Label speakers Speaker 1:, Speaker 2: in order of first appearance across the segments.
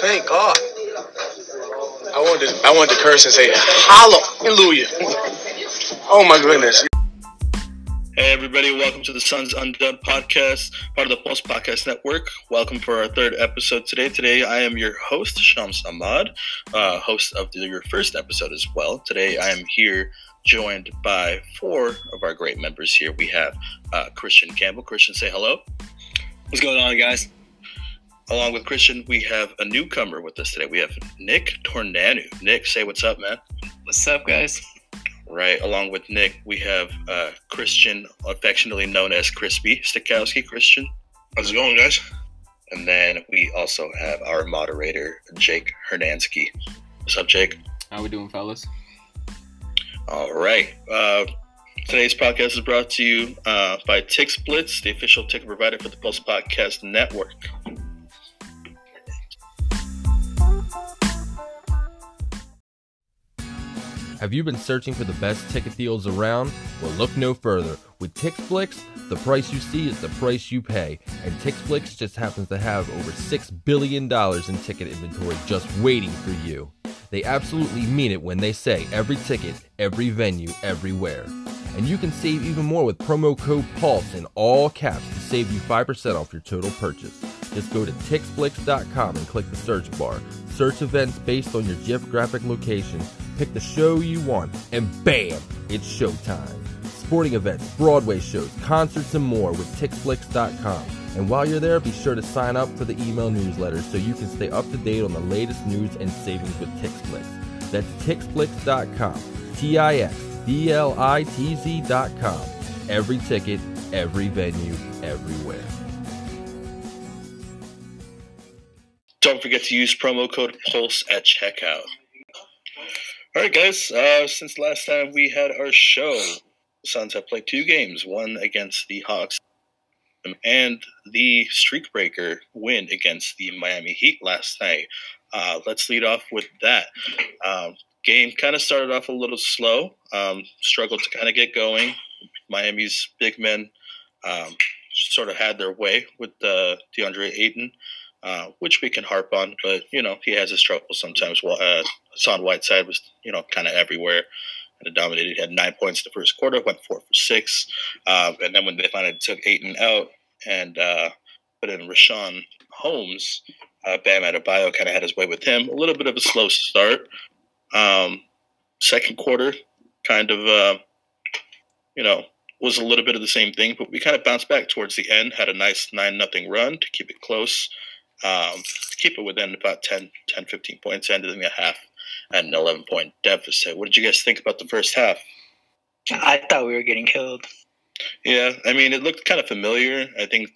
Speaker 1: Thank God. I wanted to, I wanted to curse and say hallelujah. Oh my goodness.
Speaker 2: Hey everybody, welcome to the Suns Undone podcast, part of the Pulse Podcast Network. Welcome for our third episode today. Today I am your host, Shams Ahmad, uh, host of the, your first episode as well. Today I am here joined by four of our great members here. We have uh, Christian Campbell. Christian, say hello.
Speaker 3: What's going on, guys?
Speaker 2: Along with Christian, we have a newcomer with us today. We have Nick Tornanu. Nick, say what's up, man.
Speaker 3: What's up, guys?
Speaker 2: Right, along with Nick, we have uh, Christian, affectionately known as Crispy Stikowski. Christian,
Speaker 4: how's it going, guys?
Speaker 2: And then we also have our moderator, Jake Hernansky. What's up, Jake?
Speaker 5: How are we doing, fellas?
Speaker 2: All right. Uh, today's podcast is brought to you uh, by TixBlitz, the official ticket provider for the Pulse Podcast Network.
Speaker 6: Have you been searching for the best ticket deals around? Well, look no further. With TixBlitz, the price you see is the price you pay, and TixBlitz just happens to have over $6 billion in ticket inventory just waiting for you. They absolutely mean it when they say every ticket, every venue, everywhere. And you can save even more with promo code PULSE in all caps to save you 5% off your total purchase. Just go to TixBlitz.com and click the search bar. Search events based on your geographic location pick the show you want, and bam, it's showtime. Sporting events, Broadway shows, concerts, and more with TixBlitz.com. And while you're there, be sure to sign up for the email newsletter so you can stay up to date on the latest news and savings with TixBlitz. That's TixBlitz.com. T I X B L I T Z.com. Every ticket, every venue, everywhere.
Speaker 2: Don't forget to use promo code PULSE at checkout. All right, guys. Uh, since last time we had our show, Suns have played two games: one against the Hawks, and the streak breaker win against the Miami Heat last night. Uh, let's lead off with that. Um, game kind of started off a little slow. Um, struggled to kind of get going. Miami's big men um, sort of had their way with uh, DeAndre Ayton. Uh, which we can harp on, but you know he has his troubles sometimes. Well, uh, Hassan Whiteside was you know kind of everywhere and dominated. He had nine points in the first quarter, went four for six, uh, and then when they finally took Ayton out and uh, put in Richaun Holmes, uh, Bam Adebayo kind of had his way with him. A little bit of a slow start. Um, second quarter, kind of uh, you know was a little bit of the same thing, but we kind of bounced back towards the end. Had a nice nine nothing run to keep it close um, keep it within about 10, 10, 15 points, ending the half at an 11 point deficit. What did you guys think about the first half?
Speaker 3: I thought we were getting killed.
Speaker 2: Yeah, I mean, it looked kind of familiar. I think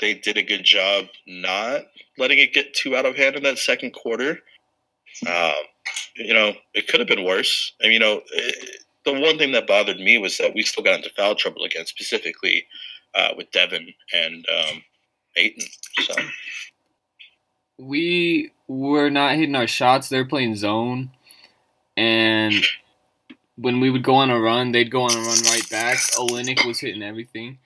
Speaker 2: they did a good job not letting it get too out of hand in that second quarter. Um, you know, it could have been worse. I mean, you know, it, the one thing that bothered me was that we still got into foul trouble again, specifically uh, with Devin and um, Ayton. So
Speaker 5: we were not hitting our shots. They're playing zone, and when we would go on a run, they'd go on a run right back. Olynyk was hitting everything.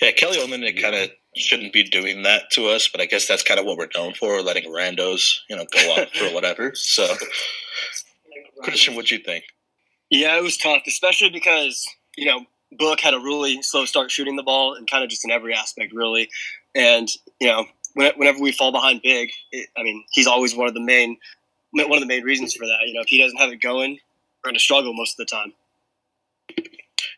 Speaker 2: Yeah, Kelly Olynyk kind of shouldn't be doing that to us, but I guess that's kind of what we're known for, letting randos, you know, go off or whatever. So, Christian, what'd you think?
Speaker 3: Yeah, it was tough, especially because you know Book had a really slow start shooting the ball, and kind of just in every aspect, really. And you know, whenever we fall behind big, it, I mean, he's always one of the main one of the main reasons for that. You know, if he doesn't have it going, we're going to struggle most of the time.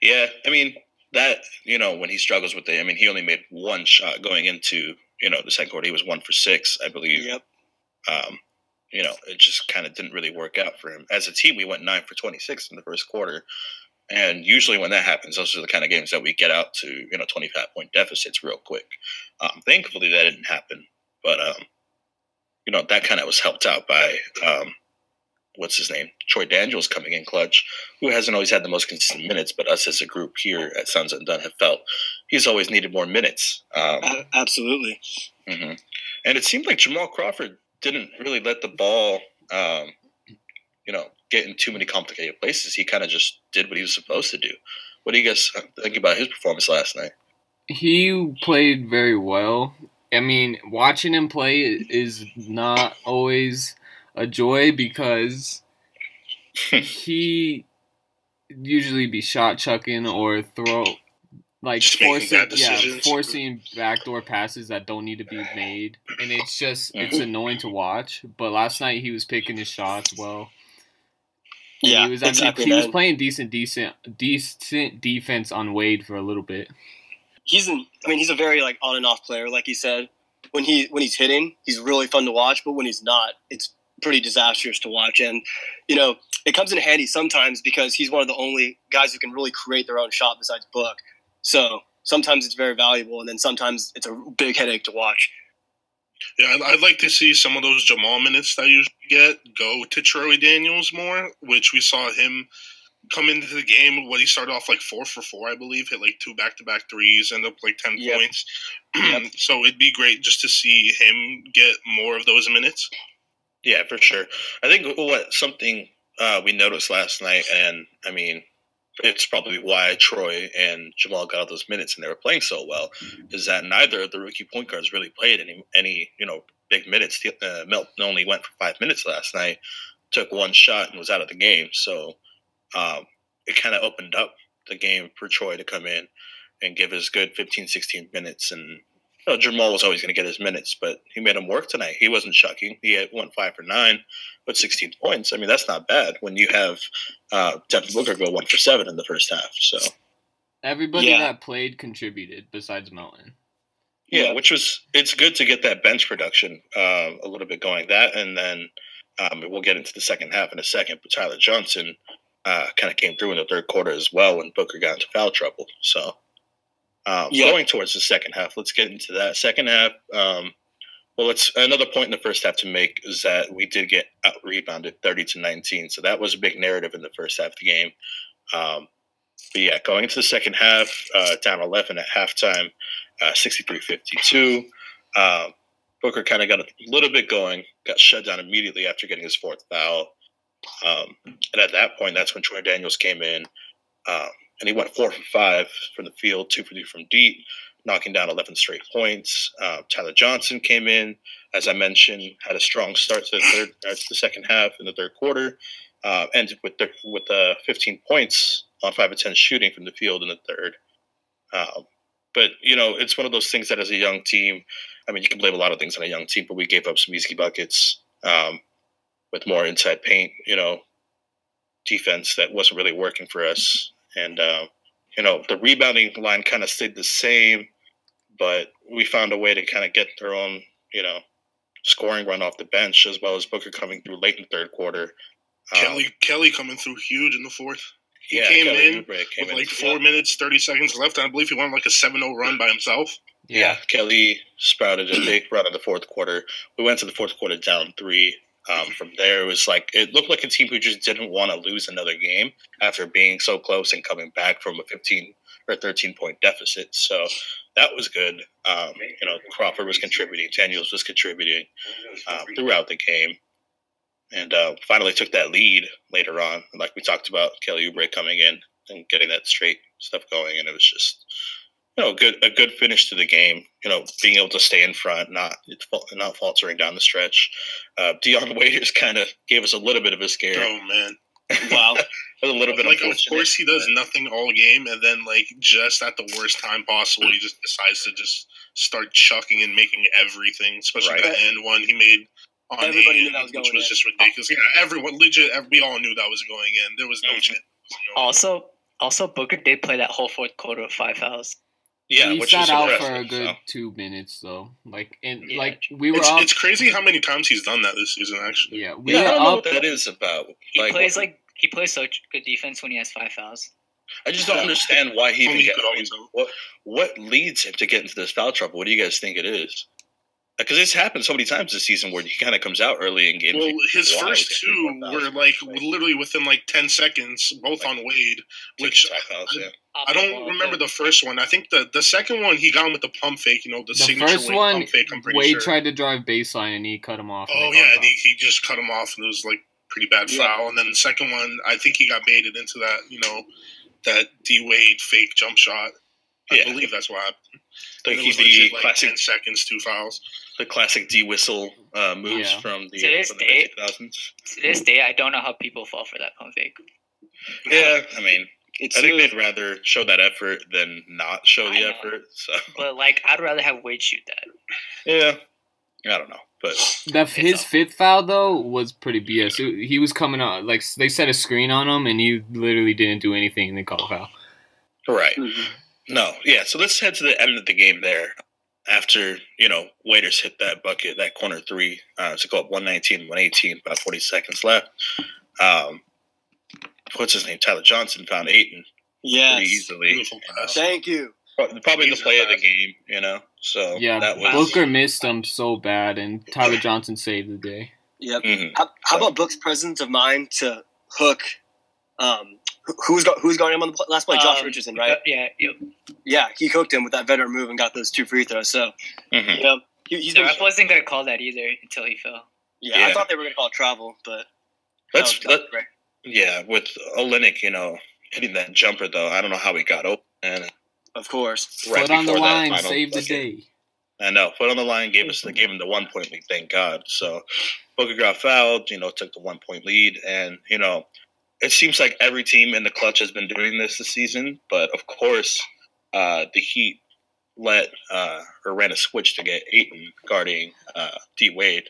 Speaker 2: Yeah, I mean that you know when he struggles with it. I mean, he only made one shot going into you know the second quarter. He was one for six, I believe.
Speaker 3: Yep.
Speaker 2: Um, you know, it just kind of didn't really work out for him. As a team, we went nine for twenty six in the first quarter. And usually, when that happens, those are the kind of games that we get out to, you know, 25 point deficits real quick. Um, thankfully, that didn't happen. But, um, you know, that kind of was helped out by, um, what's his name? Troy Daniels coming in clutch, who hasn't always had the most consistent minutes, but us as a group here at Suns Undone have felt he's always needed more minutes.
Speaker 3: Um, absolutely.
Speaker 2: Mm-hmm. And it seemed like Jamal Crawford didn't really let the ball, um, you know, get in too many complicated places. He kind of just did what he was supposed to do. What do you guys think about his performance last night?
Speaker 5: He played very well. I mean, watching him play is not always a joy because he usually be shot chucking or throw like
Speaker 2: Just
Speaker 5: forcing yeah forcing backdoor passes that don't need to be made and it's just it's
Speaker 2: Mhm.
Speaker 5: annoying to watch but last night he was picking his shots well
Speaker 3: Yeah,
Speaker 5: he was
Speaker 3: exactly,
Speaker 5: he was playing decent decent decent defense on Wade for a little bit
Speaker 3: he's an, I mean, he's a very like on and off player. Like you said, when he when he's hitting, he's really fun to watch. But when he's not, it's pretty disastrous to watch. And you know, it comes in handy sometimes because he's one of the only guys who can really create their own shot besides Book. So sometimes it's very valuable, and then sometimes it's a big headache to watch.
Speaker 4: Yeah, I'd, I'd like to see some of those Jamal minutes that I usually get go to Troy Daniels more, which we saw him come into the game. What he started off like four for four, I believe, hit like two back to back threes, end up like ten
Speaker 3: Yep.
Speaker 4: points.
Speaker 3: Yep.
Speaker 4: so it'd be great just to see him get more of those minutes.
Speaker 2: Yeah, for sure. I think what something uh, we noticed last night, and I mean, it's probably why Troy and Jamal got all those minutes and they were playing so well, is that neither of the rookie point guards really played any any you know big minutes. Uh, Melton only went for five minutes last night, took one shot and was out of the game. So um, it kind of opened up the game for Troy to come in and give his good 15, 16 minutes and. You know, Jamal was always going to get his minutes, but he made him work tonight. He wasn't chucking. He had went five for nine, but 16 points. I mean, that's not bad when you have uh, Devin Booker go one for seven in the first half. So
Speaker 5: everybody
Speaker 3: Yeah.
Speaker 5: that played contributed besides Melton
Speaker 2: yeah,
Speaker 3: Yeah.
Speaker 2: which was it's good to get that bench production uh, a little bit going. That and then um, we'll get into the second half in a second. But Tyler Johnson uh, kind of came through in the third quarter as well when Booker got into foul trouble. So
Speaker 3: Yeah.
Speaker 2: going towards the second half, let's get into that second half. Um, well, it's another point in the first half to make is that we did get out rebounded thirty to nineteen. So that was a big narrative in the first half of the game. Um, but yeah, going into the second half, uh, down 11 at halftime, uh, 63-52. Um, Booker kind of got a little bit going, got shut down immediately after getting his fourth foul. Um, and at that point, that's when Troy Daniels came in, um, and he went four for five from the field, two for two from deep, knocking down 11 straight points. Uh, Tyler Johnson came in, as I mentioned, had a strong start to the third, uh, to the second half in the third quarter, uh, ended with with uh, 15 points on five of 10 shooting from the field in the third. Um, but you know, it's one of those things that as a young team, I mean, you can blame a lot of things on a young team, but we gave up some easy buckets um, with more inside paint, you know, defense that wasn't really working for us. And, uh, you know, the rebounding line kind of stayed the same, but we found a way to kind of get their own, you know, scoring run off the bench as well as Booker coming through late in the third quarter. Um,
Speaker 4: Kelly Kelly coming through huge in the fourth. He
Speaker 2: yeah,
Speaker 4: came
Speaker 2: Kelly
Speaker 4: in
Speaker 2: came
Speaker 4: with
Speaker 2: in
Speaker 4: like four
Speaker 2: well.
Speaker 4: minutes, thirty seconds left, and I believe he went on like a 7-0 run by himself.
Speaker 2: Yeah, Kelly sprouted a big run in the fourth quarter. We went to the fourth quarter down three. Um, from there, it was like it looked like a team who just didn't want to lose another game after being so close and coming back from a 15 or 13 point deficit. So that was good. Um, you know, Crawford was contributing, Daniels was contributing um, throughout the game, and uh, finally took that lead later on. Like we talked about, Kelly Oubre coming in and getting that straight stuff going, and it was just you know, good a good finish to the game. You know, being able to stay in front, not not faltering down the stretch. Uh, Dion Waiters kind of gave us a little bit of a scare.
Speaker 4: Oh man.
Speaker 3: Wow.
Speaker 2: a little bit
Speaker 4: like of course he does nothing all game and then like just at the worst time possible he just decides to just start chucking and making everything especially
Speaker 2: Right.
Speaker 4: the end one he made on
Speaker 3: Everybody
Speaker 4: Ayton,
Speaker 3: knew that was
Speaker 4: which was
Speaker 3: in.
Speaker 4: just ridiculous yeah everyone legit we all knew that was going in there was no
Speaker 2: Mhm.
Speaker 4: chance you know.
Speaker 7: Also, also Booker did play that whole fourth quarter with five fouls.
Speaker 2: Yeah,
Speaker 5: he
Speaker 2: which
Speaker 5: sat
Speaker 2: was
Speaker 5: out for a good
Speaker 2: so.
Speaker 5: two minutes though. Like and
Speaker 7: Yeah.
Speaker 5: like we were
Speaker 4: it's,
Speaker 5: up.
Speaker 4: it's crazy how many times he's done that this season actually
Speaker 5: yeah, we
Speaker 2: Yeah, I don't know what that is about.
Speaker 7: He
Speaker 2: Like,
Speaker 7: plays
Speaker 2: what-
Speaker 7: like he plays such good defense when he has five fouls.
Speaker 2: I just don't understand why he even
Speaker 4: he
Speaker 2: gets.
Speaker 4: could always.
Speaker 2: What what leads him to get into this foul trouble? What do you guys think it is? Because it's happened so many times this season where he kind of comes out early in games.
Speaker 4: well his first two were
Speaker 2: fouls.
Speaker 4: like literally within like 10 seconds both on Wade which
Speaker 2: Tick-tack fouls, yeah.
Speaker 4: I don't remember the first one. I think the the second one he got him with the pump fake. You know the,
Speaker 5: The
Speaker 4: signature
Speaker 5: first one,
Speaker 4: pump fake. I'm pretty
Speaker 5: Wade
Speaker 4: sure.
Speaker 5: tried to drive baseline and he cut him off.
Speaker 4: oh
Speaker 5: they
Speaker 4: yeah, and he, he just cut him off, and it was like pretty bad
Speaker 3: Yeah.
Speaker 4: foul. And then the second one, I think he got baited into that. You know that D Wade fake jump shot. I
Speaker 2: Yeah.
Speaker 4: believe that's what happened.
Speaker 2: The,
Speaker 4: And it was
Speaker 2: the
Speaker 4: legit, like
Speaker 2: classic,
Speaker 4: ten seconds, two fouls.
Speaker 2: the classic D whistle uh, moves
Speaker 5: Yeah.
Speaker 2: from the,
Speaker 7: To this
Speaker 2: from the
Speaker 7: day-
Speaker 2: 2000s.
Speaker 7: To this day, I don't know how people fall for that pump fake.
Speaker 2: Yeah, I mean,
Speaker 3: It's
Speaker 2: I think
Speaker 3: smooth.
Speaker 2: they'd rather show that effort than not show the effort. So
Speaker 7: But like, I'd rather have Wade shoot that.
Speaker 2: yeah, I don't know, but
Speaker 5: That his
Speaker 7: all-
Speaker 5: fifth foul though was pretty BS. It- he was coming out like they set a screen on him and he literally didn't do anything and they called a foul.
Speaker 2: right.
Speaker 3: Mhm.
Speaker 2: No, yeah. So let's head to the end of the game there. After you know, waiters hit that bucket, that corner three uh, to go up 119, 118, about 40 seconds left. Um, what's his name? Tyler Johnson found Ayton pretty easily.
Speaker 4: Beautiful pass.
Speaker 3: Thank you.
Speaker 2: Pro- Probably the play of the game, you know. So
Speaker 5: Yeah,
Speaker 2: that was
Speaker 5: Booker missed him so bad and Tyler Johnson saved the day.
Speaker 3: Yep.
Speaker 2: Mhm.
Speaker 3: How, how about Book's presence of mind to hook? Um, who- who's got who's going him on the last play? Josh
Speaker 7: Um,
Speaker 3: Richardson, right?
Speaker 7: Yeah. Yep.
Speaker 3: Yeah, he hooked him with that veteran move and got those two free throws. So
Speaker 2: Mhm.
Speaker 3: you know, he, he's
Speaker 7: The
Speaker 3: been,
Speaker 7: ref wasn't gonna call that either until he fell.
Speaker 3: yeah,
Speaker 2: Yeah.
Speaker 3: I thought they were going to call it travel, but
Speaker 2: Let's
Speaker 3: that was-
Speaker 2: let,
Speaker 3: great.
Speaker 2: Yeah with Olynyk, you know, hitting that jumper though. I don't know how he got open. And
Speaker 3: of course.
Speaker 2: right
Speaker 5: Foot on the line,
Speaker 2: final
Speaker 5: save the day.
Speaker 2: I know. Foot on the line gave us the gave him the one point lead, thank God. So Booker got fouled, you know, took the one point lead and, you know, it seems like every team in the clutch has been doing this this season, but of course, uh, the Heat let uh, or ran a switch to get Ayton guarding uh, D Wade,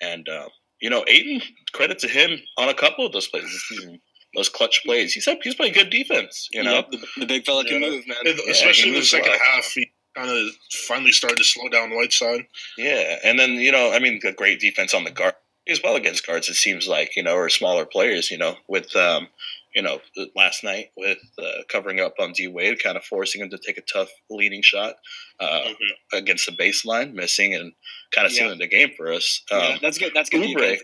Speaker 2: and uh, you know Ayton, credit to him on a couple of those plays this season, those clutch plays. He's he's playing good defense, you know.
Speaker 3: Yep, the, the big fella can
Speaker 4: Yeah.
Speaker 3: move, man.
Speaker 4: And
Speaker 2: Yeah,
Speaker 4: Especially in the second
Speaker 2: well.
Speaker 4: half, he kind of finally started to slow down Whiteside.
Speaker 2: Yeah, and then you know, I mean, the great defense on the guard as well against guards. It seems like you know, or smaller players. You know, with um, you know, last night with uh, covering up on D Wade, kind of forcing him to take a tough leading shot uh,
Speaker 4: Mhm.
Speaker 2: against the baseline, missing and kind of
Speaker 3: Yeah.
Speaker 2: sealing the game for us. Um,
Speaker 3: yeah, that's good. That's good.
Speaker 2: Oubre,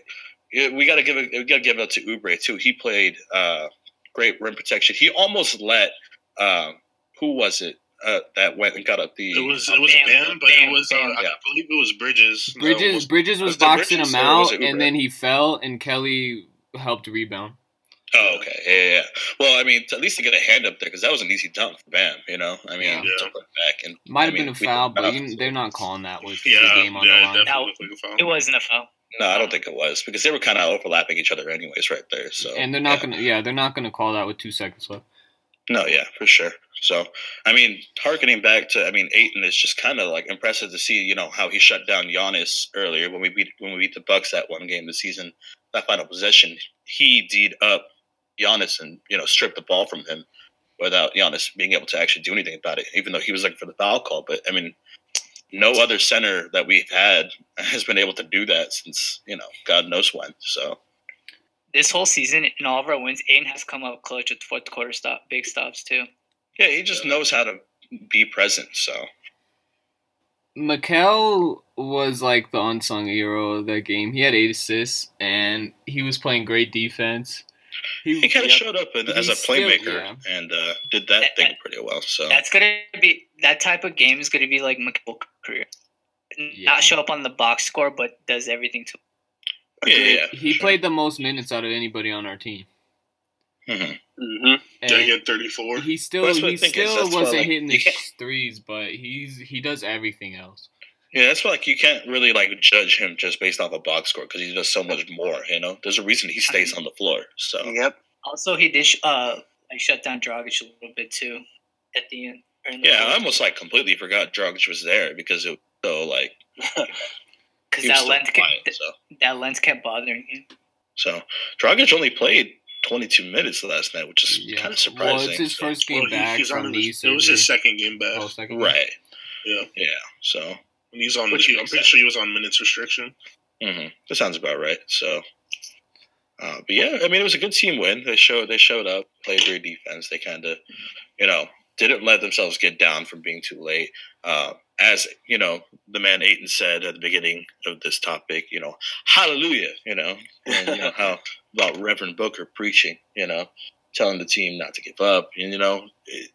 Speaker 3: defense.
Speaker 2: we got to give it. We got to give it up to Oubre too. He played uh, great rim protection. He almost let um, who was it uh, that went and got up the
Speaker 4: It was
Speaker 7: Oh,
Speaker 4: it was
Speaker 7: Bam.
Speaker 4: Bam, but
Speaker 7: Bam,
Speaker 4: it was uh,
Speaker 7: Bam.
Speaker 4: I believe it was Bridges. that
Speaker 5: Bridges
Speaker 4: almost-
Speaker 5: Bridges was
Speaker 2: was
Speaker 5: boxing
Speaker 2: Bridges
Speaker 5: him out and then he fell and Kelly helped rebound.
Speaker 2: Oh, okay. Yeah, yeah, yeah. Well, I mean, at least to get a hand up there because that was an easy dunk for Bam. You know, I mean,
Speaker 5: Yeah.
Speaker 2: to put it back and
Speaker 5: Might
Speaker 2: I
Speaker 5: have
Speaker 2: mean,
Speaker 5: been a foul, but you, they're not calling that with
Speaker 4: yeah,
Speaker 5: the game on
Speaker 4: yeah,
Speaker 5: the line.
Speaker 4: definitely
Speaker 7: Now-
Speaker 4: like foul.
Speaker 7: It wasn't a foul.
Speaker 2: no, I don't think it was because they were kind of overlapping each other anyways, right there. So
Speaker 5: And they're not
Speaker 2: yeah.
Speaker 5: gonna yeah, they're not gonna call that with two seconds left.
Speaker 2: No, yeah, for sure. So, I mean, harkening back to, I mean, Ayton is just kind of like impressive to see, you know, how he shut down Giannis earlier when we beat when we beat the Bucks that one game this season. That final possession, he D'd up Giannis and you know strip the ball from him without Giannis being able to actually do anything about it, even though he was looking for the foul call. But I mean, no other center that we've had has been able to do that since you know God knows when. So
Speaker 7: This whole season, in all of our wins, Ayton has come up clutch with fourth quarter stop, big stops too.
Speaker 2: yeah, he just knows how to be present. So
Speaker 5: Mikal was like the unsung hero of that game. He had eight assists and he was playing great defense.
Speaker 2: He kind of
Speaker 3: Yep.
Speaker 2: showed up in- as
Speaker 5: He's
Speaker 2: a
Speaker 5: still-
Speaker 2: playmaker
Speaker 5: yeah.
Speaker 2: and uh, did that thing pretty well. So
Speaker 7: That's gonna be that type of game is gonna be like Mikal's career.
Speaker 5: Yeah.
Speaker 7: Not show up on the box score, but does everything to.
Speaker 2: yeah, yeah,
Speaker 5: He played the most minutes out of anybody on our team.
Speaker 2: hmm
Speaker 3: Mm-hmm.
Speaker 4: Did I get 34?
Speaker 5: he still he
Speaker 2: I think is,
Speaker 5: still wasn't
Speaker 2: like,
Speaker 5: hitting the
Speaker 2: can't-
Speaker 5: threes, but he's he does everything else.
Speaker 2: Yeah. That's why like you can't really like judge him just based off a box score because he does so much more. You know, there's a reason he stays on the floor. So
Speaker 3: Yep.
Speaker 7: Also, he did sh- uh like shut down Dragic a little bit too at the end. the
Speaker 2: yeah, I almost like completely forgot Dragic was there because it was so like
Speaker 7: because that lens
Speaker 2: quiet.
Speaker 7: kept,
Speaker 2: So
Speaker 7: that lens kept bothering him.
Speaker 2: so Dragic only played 22 minutes last night, which is
Speaker 5: Yeah.
Speaker 2: kind of surprising.
Speaker 5: Well, it's his first game
Speaker 4: Well, he-
Speaker 5: back
Speaker 4: he's on
Speaker 5: from
Speaker 4: his,
Speaker 5: knee
Speaker 4: it was his second game back.
Speaker 5: Oh, second game?
Speaker 2: right?
Speaker 4: Yeah.
Speaker 2: Yeah. So
Speaker 4: And he's on.
Speaker 2: Which
Speaker 4: He, I'm pretty
Speaker 2: sense.
Speaker 4: sure he was on minutes restriction.
Speaker 2: hmm That sounds about right. So, uh, but yeah, I mean, it was a good team win. They showed they showed up, played great defense. They kind of, you know, didn't let themselves get down from being too late. Uh, as you know, the man Ayton said at the beginning of this topic, you know, hallelujah, you know, and you know how about Reverend Booker preaching, you know, telling the team not to give up. And you know,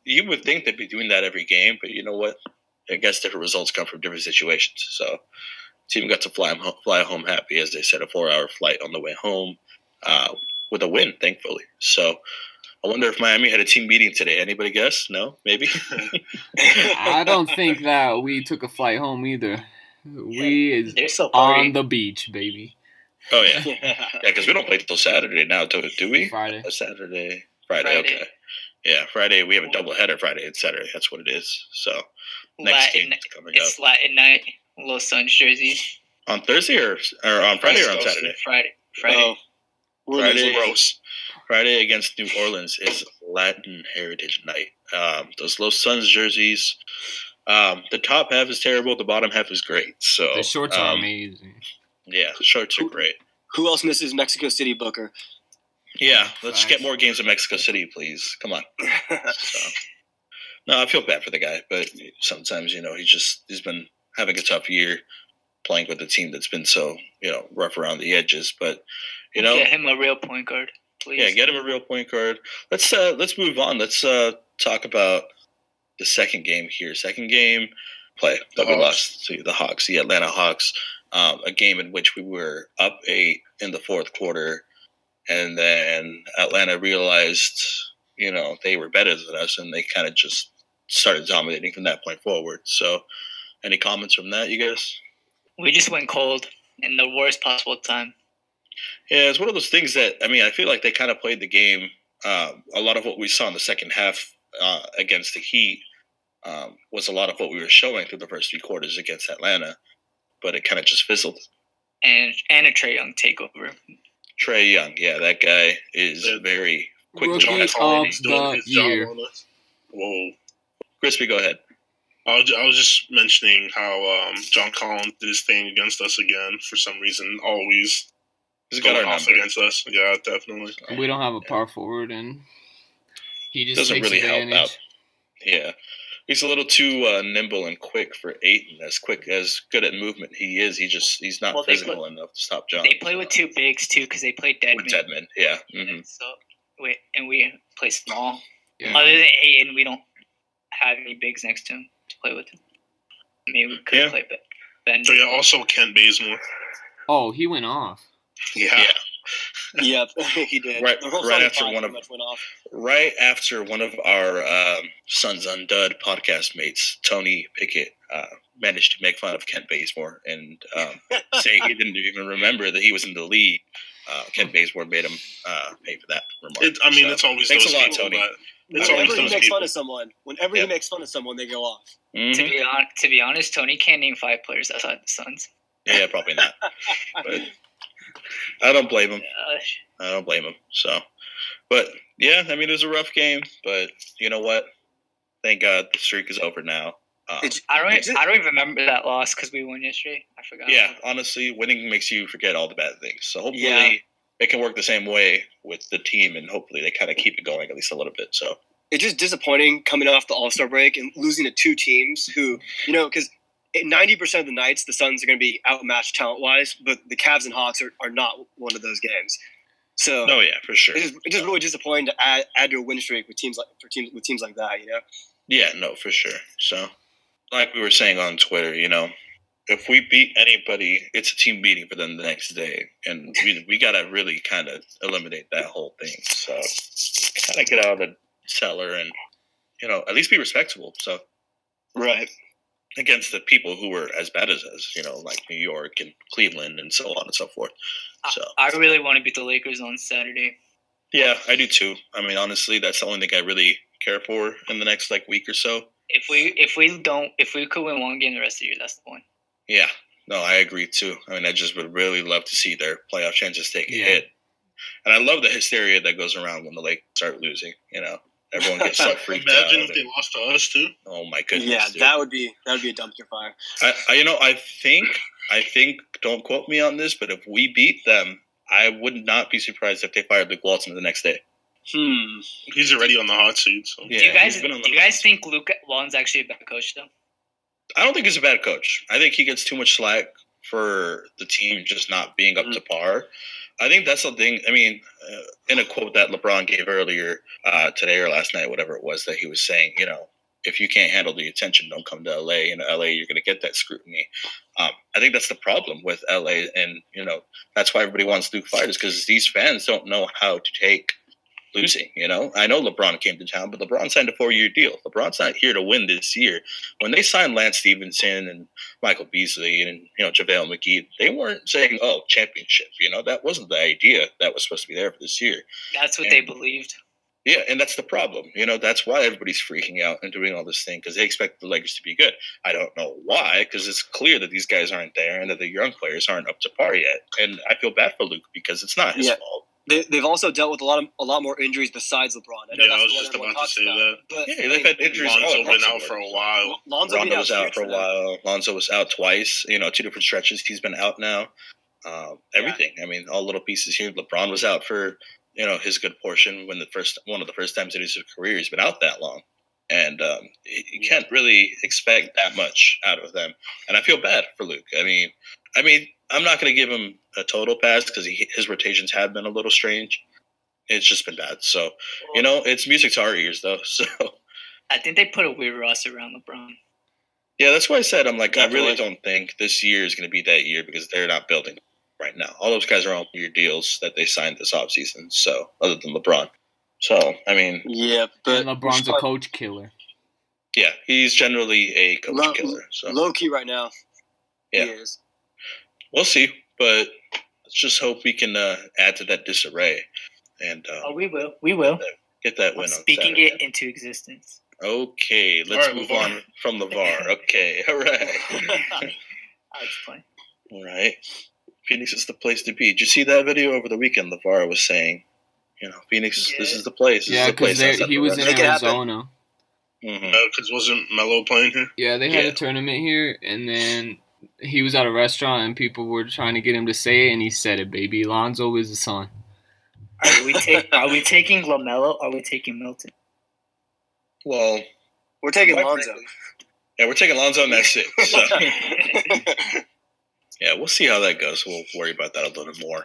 Speaker 2: you would think they'd be doing that every game, but you know what? I guess different results come from different situations. So team got to fly home, fly home happy, as they said, a four-hour flight on the way home uh, with a win, thankfully. So, I wonder if Miami had a team meeting today. Anybody guess? No, maybe.
Speaker 5: I don't think that we took a flight home either. We is
Speaker 7: so
Speaker 5: on the beach, baby.
Speaker 2: oh yeah, yeah, because we don't play till Saturday now, do, do we?
Speaker 5: Friday.
Speaker 2: Uh, Saturday, Friday,
Speaker 7: Friday.
Speaker 2: Okay. Yeah, Friday. We have a double header Friday and Saturday. That's what it is. So next
Speaker 7: Latin,
Speaker 2: game is coming up
Speaker 7: it's Latin night. Los Suns jerseys.
Speaker 2: on Thursday or or on Friday or on Saturday.
Speaker 7: Friday. Friday.
Speaker 3: Oh,
Speaker 2: Friday.
Speaker 4: Gross.
Speaker 2: Friday against New Orleans is Latin Heritage Night. Um, those Los Suns jerseys. Um, the top half is terrible. The bottom half is great. So
Speaker 5: The shorts are
Speaker 2: um,
Speaker 5: amazing.
Speaker 2: Yeah, the shorts are great.
Speaker 3: Who else misses Mexico City Booker?
Speaker 2: Yeah, let's
Speaker 5: Facts.
Speaker 2: get more games in Mexico City, please. Come on. So, no, I feel bad for the guy, but sometimes you know he's just he's been having a tough year playing with a team that's been so you know rough around the edges. But you know,
Speaker 7: Get him a real point guard, please.
Speaker 2: yeah, get him a real point guard. Let's uh let's move on. Let's uh talk about the second game here. Second game play that we
Speaker 4: Hawks.
Speaker 2: lost to the Hawks, the Atlanta Hawks. Um, a game in which we were up eight in the fourth quarter, and then Atlanta realized, you know, they were better than us, and they kind of just started dominating from that point forward. So, any comments from that, you guys?
Speaker 7: We just went cold in the worst possible time.
Speaker 2: Yeah, it's one of those things that I mean, I feel like they kind of played the game. Um, a lot of what we saw in the second half uh, against the Heat um, was a lot of what we were showing through the first three quarters against Atlanta, but it kind of just fizzled.
Speaker 7: And and a Trey Young takeover.
Speaker 2: Trey Young, yeah, that guy is
Speaker 4: Yeah.
Speaker 2: very quick.
Speaker 5: Rookie of the
Speaker 4: his
Speaker 5: year.
Speaker 4: Whoa.
Speaker 2: Crispy, go ahead.
Speaker 4: I was, I was just mentioning how um, John Collins did his thing against us again for some reason. Always
Speaker 2: He's got
Speaker 4: going
Speaker 2: our
Speaker 4: off
Speaker 2: number.
Speaker 4: against us. Yeah, definitely.
Speaker 5: We don't have a power forward, and he just
Speaker 2: Doesn't
Speaker 5: takes
Speaker 2: really help out. Yeah, he's a little too uh, nimble and quick for Ayton. As quick as good at movement he is, he just he's not
Speaker 7: Well, they
Speaker 2: physical enough to stop John.
Speaker 7: They play with two bigs too because they play
Speaker 2: With
Speaker 7: Dedmon.
Speaker 2: Dedmon, yeah. hmm
Speaker 7: So wait, and we play small.
Speaker 5: Yeah.
Speaker 7: Other than Ayton, we don't have any bigs next to him to play with him. Maybe we could
Speaker 2: Yeah.
Speaker 7: play Ben. Ben.
Speaker 4: So yeah, also Kent Bazemore.
Speaker 5: Oh, he went off.
Speaker 4: Yeah.
Speaker 2: Yeah.
Speaker 3: yep, he did.
Speaker 2: Right- right after one of-
Speaker 3: went off.
Speaker 2: right after one of our um, Suns Undone podcast mates, Tony Pickett, uh, managed to make fun of Kent Bazemore and um, say he didn't even remember that he was in the league. Uh, Kent Bazemore made him uh, pay for that remark.
Speaker 4: It, I mean,
Speaker 2: So,
Speaker 4: it's always
Speaker 2: thanks
Speaker 4: those
Speaker 2: a lot,
Speaker 4: people
Speaker 2: Tony.
Speaker 4: That
Speaker 2: Whenever
Speaker 3: he makes
Speaker 4: people.
Speaker 3: fun of someone, whenever
Speaker 2: Yep.
Speaker 3: he makes fun of someone, they go off.
Speaker 2: Mhm.
Speaker 7: To be on, to be honest, Tony can't name five players outside the Suns.
Speaker 2: Yeah, probably not. But I don't blame him.
Speaker 7: Gosh.
Speaker 2: I don't blame him. So, but yeah, I mean, it was a rough game, but you know what? Thank God the streak is over now. Um,
Speaker 3: It's-
Speaker 7: I don't.
Speaker 3: Is
Speaker 7: I don't even remember that loss because we won yesterday. I forgot.
Speaker 2: yeah, honestly, winning makes you forget all the bad things. So hopefully
Speaker 3: Yeah.
Speaker 2: It can work the same way with the team, and hopefully they kind of keep it going at least a little bit. So
Speaker 3: it's just disappointing coming off the All Star break and losing to two teams who, you know, because ninety percent of the nights the Suns are going to be outmatched talent wise, but the Cavs and Hawks are, are not one of those games. So
Speaker 2: no, yeah, for sure.
Speaker 3: it's, just, it's just really disappointing to add, add to a win streak with teams like for teams with teams like that. You know,
Speaker 2: Yeah, no, for sure. So, like we were saying on Twitter, you know, if we beat anybody, it's a team meeting for them the next day, and we we gotta really kind of eliminate that whole thing. So, kind of get out of the cellar and you know at least be respectable. So
Speaker 3: right?
Speaker 2: against the people who were as bad as us, you know, like New York and Cleveland and so on and so forth. So
Speaker 7: I really want to beat the Lakers on Saturday.
Speaker 2: yeah, I do too. I mean, honestly, that's the only thing I really care for in the next like week or so.
Speaker 7: If we if we don't if we could win one game the rest of the year, that's the point.
Speaker 2: Yeah, no, I agree too. I mean, I just would really love to see their playoff chances take a
Speaker 5: Yeah.
Speaker 2: hit. And I love the hysteria that goes around when the Lakers start losing. You know, everyone gets so freaked
Speaker 4: Imagine
Speaker 2: out.
Speaker 4: Imagine if they lost to us too.
Speaker 2: oh my goodness!
Speaker 3: yeah,
Speaker 2: dude.
Speaker 3: that would be that would be a dumpster fire.
Speaker 2: I, I, you know, I think, I think. Don't quote me on this, but if we beat them, I would not be surprised if they fired Luke Walton the next day.
Speaker 3: Hmm.
Speaker 4: He's already on the hot seat. So.
Speaker 2: Yeah,
Speaker 7: do you guys
Speaker 2: he's been on
Speaker 7: do you guys
Speaker 2: hot
Speaker 7: think Luke Walton's actually a better coach though?
Speaker 2: I don't think he's a bad coach. I think he gets too much slack for the team just not being up to par. I think that's the thing. I mean, uh, in a quote that LeBron gave earlier uh, today or last night, whatever it was, that he was saying, you know, if you can't handle the attention, don't come to LA. In LA, you're going to get that scrutiny. Um, I think that's the problem with LA, and you know that's why everybody wants Luke fired is because these fans don't know how to take losing. You know, I know LeBron came to town, but LeBron signed a four-year deal. LeBron's not here to win this year. When they signed Lance Stephenson and Michael Beasley and you know JaVale McGee, they weren't saying, "Oh, championship." You know, that wasn't the idea that was supposed to be there for this year.
Speaker 7: That's what
Speaker 2: And-
Speaker 7: they believed.
Speaker 2: Yeah, and that's the problem. You know, that's why everybody's freaking out and doing all this thing because they expect the Lakers to be good. I don't know why, because it's clear that these guys aren't there and that the young players aren't up to par yet. And I feel bad for Luke because it's not his
Speaker 3: Yeah.
Speaker 2: fault.
Speaker 3: They, they've also dealt with a lot of a lot more injuries besides LeBron. I know
Speaker 4: Yeah,
Speaker 3: that's
Speaker 4: I was just
Speaker 3: everyone
Speaker 4: about to say
Speaker 3: about.
Speaker 4: that.
Speaker 3: But,
Speaker 2: Yeah, they've had injuries. all
Speaker 4: Lonzo
Speaker 2: across
Speaker 4: been out for a while.
Speaker 3: Lonzo
Speaker 2: Rondo was out for a while. Lonzo was out twice. You know, two different stretches. He's been out now. Um, everything. I mean, all little pieces here. LeBron was out for you know his good portion when the first one of the first times in his career he's been out that long, and um, you you can't really expect that much out of them. And I feel bad for Luke. I mean, I mean, I'm not going to give him a total pass because his rotations have been a little strange. It's just been bad. So you know, it's music to our ears though. So.
Speaker 7: I think they put a weird roster around LeBron.
Speaker 2: Yeah, that's why I said I'm like I really don't think this year is going to be that year because they're not building right now. All those guys are on year deals that they signed this offseason. So other than LeBron, so I mean,
Speaker 3: Yeah, but
Speaker 5: and LeBron's a coach killer.
Speaker 2: yeah, he's generally a coach
Speaker 3: Lo-
Speaker 2: killer. So
Speaker 3: low key right now.
Speaker 2: Yeah.
Speaker 3: He is.
Speaker 2: we'll see, but let's just hope we can uh, add to that disarray and uh,
Speaker 7: Oh, we will. We will.
Speaker 2: get that
Speaker 7: I'm
Speaker 2: win on
Speaker 7: speaking
Speaker 2: Saturday.
Speaker 7: it into existence.
Speaker 2: Okay, let's
Speaker 4: All right,
Speaker 2: move
Speaker 4: LaVar.
Speaker 2: on from the LaVar. Okay, all right.
Speaker 7: I was playing.
Speaker 2: All right. Phoenix is the place to be. Did you see that video over the weekend? The LaVar was saying, you know, Phoenix, this is the place. This
Speaker 5: Yeah,
Speaker 2: is the
Speaker 5: because he was in
Speaker 3: Make it happen.
Speaker 5: Arizona.
Speaker 2: hmm
Speaker 4: Because wasn't Melo playing here?
Speaker 5: Yeah, they had
Speaker 2: Yeah.
Speaker 5: a tournament here, and then he was at a restaurant, and people were trying to get him to say it, and he said it. Baby Lonzo is the son.
Speaker 7: Are we take? Are we taking LaMelo? Are we taking Milton?
Speaker 2: Well,
Speaker 3: We're taking
Speaker 2: Quite
Speaker 3: Lonzo.
Speaker 2: yeah, we're taking Lonzo, and that's shit. So, yeah, we'll see how that goes. We'll worry about that a little more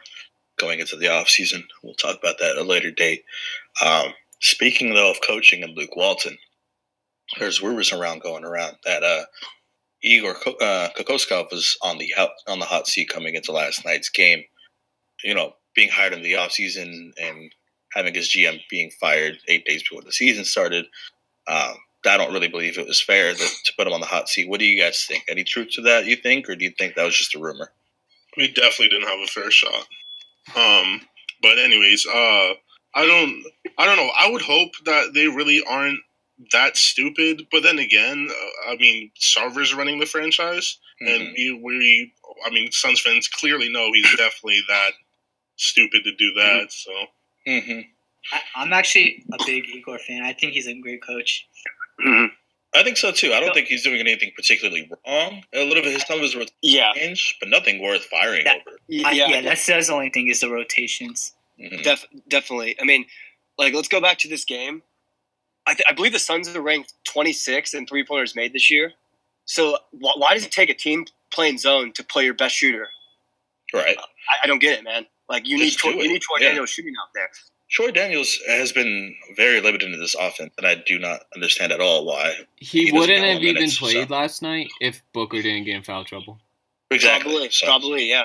Speaker 2: going into the off season. We'll talk about that at a later date. Um, speaking though of coaching and Luke Walton, there's rumors around going around that uh, Igor uh, Kokoskov was on the hot, on the hot seat coming into last night's game. You know, being hired in the off season and having his GM being fired eight days before the season started. Um, I don't really believe it was fair that, to put him on the hot seat. What do you guys think? Any truth to that? You think, or do you think that was just a rumor?
Speaker 4: We definitely didn't have a fair shot. Um, but anyways, uh, I don't, I don't know. I would hope that they really aren't that stupid. But then again, uh, I mean, Sarver's running the franchise, and
Speaker 2: Mhm.
Speaker 4: we, we, I mean, Suns fans clearly know he's definitely that stupid to do that. So
Speaker 2: Mhm.
Speaker 7: I, I'm actually a big Igor fan. I think he's a great coach.
Speaker 3: Mhm.
Speaker 2: I think so too. I don't think he's doing anything particularly wrong. A little bit, some of his rotations,
Speaker 3: Yeah,
Speaker 2: but nothing worth firing
Speaker 7: That-
Speaker 2: over.
Speaker 7: I,
Speaker 3: yeah,
Speaker 7: yeah, that's that's the only thing is the rotations.
Speaker 2: Mhm.
Speaker 3: Def- definitely. I mean, like, let's go back to this game. I, th- I believe the Suns are ranked 26 in three pointers made this year. So wh- why does it take a team playing zone to play your best shooter?
Speaker 2: Right.
Speaker 3: I, I don't get it, man. Like you need
Speaker 2: Just
Speaker 3: Troy,
Speaker 2: do
Speaker 3: you need Troy
Speaker 2: Yeah.
Speaker 3: Daniels shooting out there.
Speaker 2: Troy Daniels has been very limited in this offense, and I do not understand at all why.
Speaker 5: He,
Speaker 2: He
Speaker 5: wouldn't
Speaker 2: know
Speaker 5: have even
Speaker 2: minutes,
Speaker 5: played
Speaker 2: so.
Speaker 5: last night if Booker didn't get in foul trouble.
Speaker 2: Exactly.
Speaker 3: Probably,
Speaker 2: So-
Speaker 3: probably, yeah.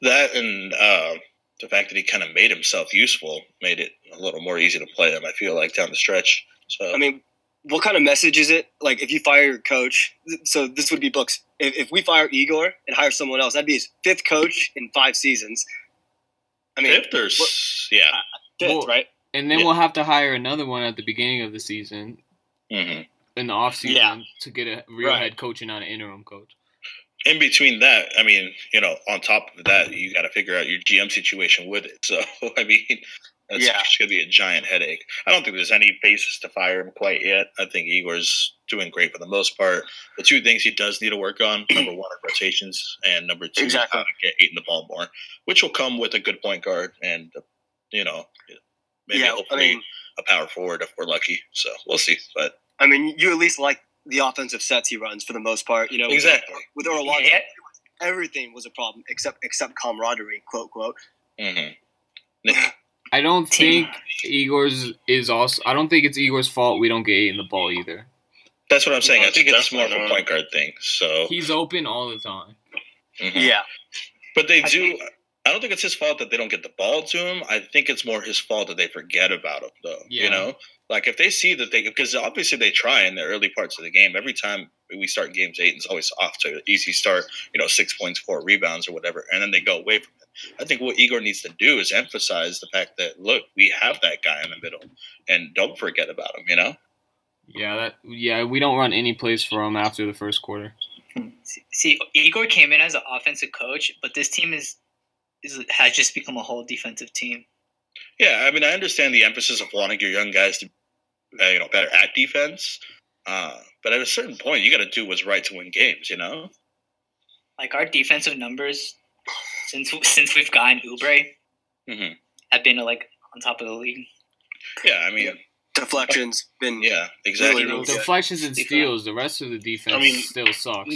Speaker 2: that and uh, the fact that he kind of made himself useful made it a little more easy to play him. I feel like down the stretch. So
Speaker 3: I mean, what kind of message is it? Like, if you fire your coach, so this would be Books. If, if we fire Igor and hire someone else, that'd be his fifth coach in five seasons. I mean,
Speaker 2: fifth or s- yeah,
Speaker 3: fifth,
Speaker 5: Well,
Speaker 3: right?
Speaker 5: And then
Speaker 2: Yeah.
Speaker 5: we'll have to hire another one at the beginning of the season,
Speaker 2: hmm
Speaker 5: in the offseason,
Speaker 3: Yeah.
Speaker 5: to get a real
Speaker 3: Right.
Speaker 5: head coach and not an interim coach.
Speaker 2: in between that, I mean, you know, on top of that, you got to figure out your GM situation with it. So I mean, that's
Speaker 3: Yeah.
Speaker 2: going to be a giant headache. I don't think there's any basis to fire him quite yet. I think Igor's doing great for the most part. The two things he does need to work on: number one, are rotations, and number two,
Speaker 3: Exactly.
Speaker 2: how to get Ayton the ball more, which will come with a good point guard and you know, maybe
Speaker 3: yeah, I mean,
Speaker 2: a power forward if we're lucky. So we'll see. But
Speaker 3: I mean, you at least like the offensive sets he runs for the most part. You know,
Speaker 2: exactly.
Speaker 3: With Watson,
Speaker 7: Yeah.
Speaker 3: everything was a problem except except camaraderie, quote quote.
Speaker 2: hmm
Speaker 5: I don't
Speaker 7: Team.
Speaker 5: think Igor's is also. I don't think it's Igor's fault we don't get Ayton the ball either.
Speaker 2: That's what I'm saying. I think it's more of a point guard thing. So
Speaker 5: He's open all the time.
Speaker 2: mhm.
Speaker 3: Yeah,
Speaker 2: But they
Speaker 7: I
Speaker 2: do.
Speaker 7: think-
Speaker 2: I don't think it's his fault that they don't get the ball to him. I think it's more his fault that they forget about him, though.
Speaker 5: Yeah.
Speaker 2: You know, like if they see that they, because obviously they try in the early parts of the game. Every time we start games, Ayton, it's always off to an easy start. You know, six points, four rebounds, or whatever, and then they go away from it. I think what Igor needs to do is emphasize the fact that look, we have that guy in the middle, and don't forget about him. You know.
Speaker 5: Yeah, that yeah, we don't run any plays for him after the first quarter.
Speaker 7: See, Igor came in as an offensive coach, but this team is, is has just become a whole defensive team.
Speaker 2: Yeah, I mean, I understand the emphasis of wanting your young guys to, uh, you know, better at defense. Uh, but at a certain point, you got to do what's right to win games. You know.
Speaker 7: Like our defensive numbers since since we've gotten Oubre
Speaker 2: hmm
Speaker 7: have been like on top of the league.
Speaker 2: Yeah, I mean,
Speaker 3: Deflections been
Speaker 2: yeah, exactly.
Speaker 3: Really, really.
Speaker 5: Deflections and steals. The rest of the defense
Speaker 4: I mean,
Speaker 5: still sucks.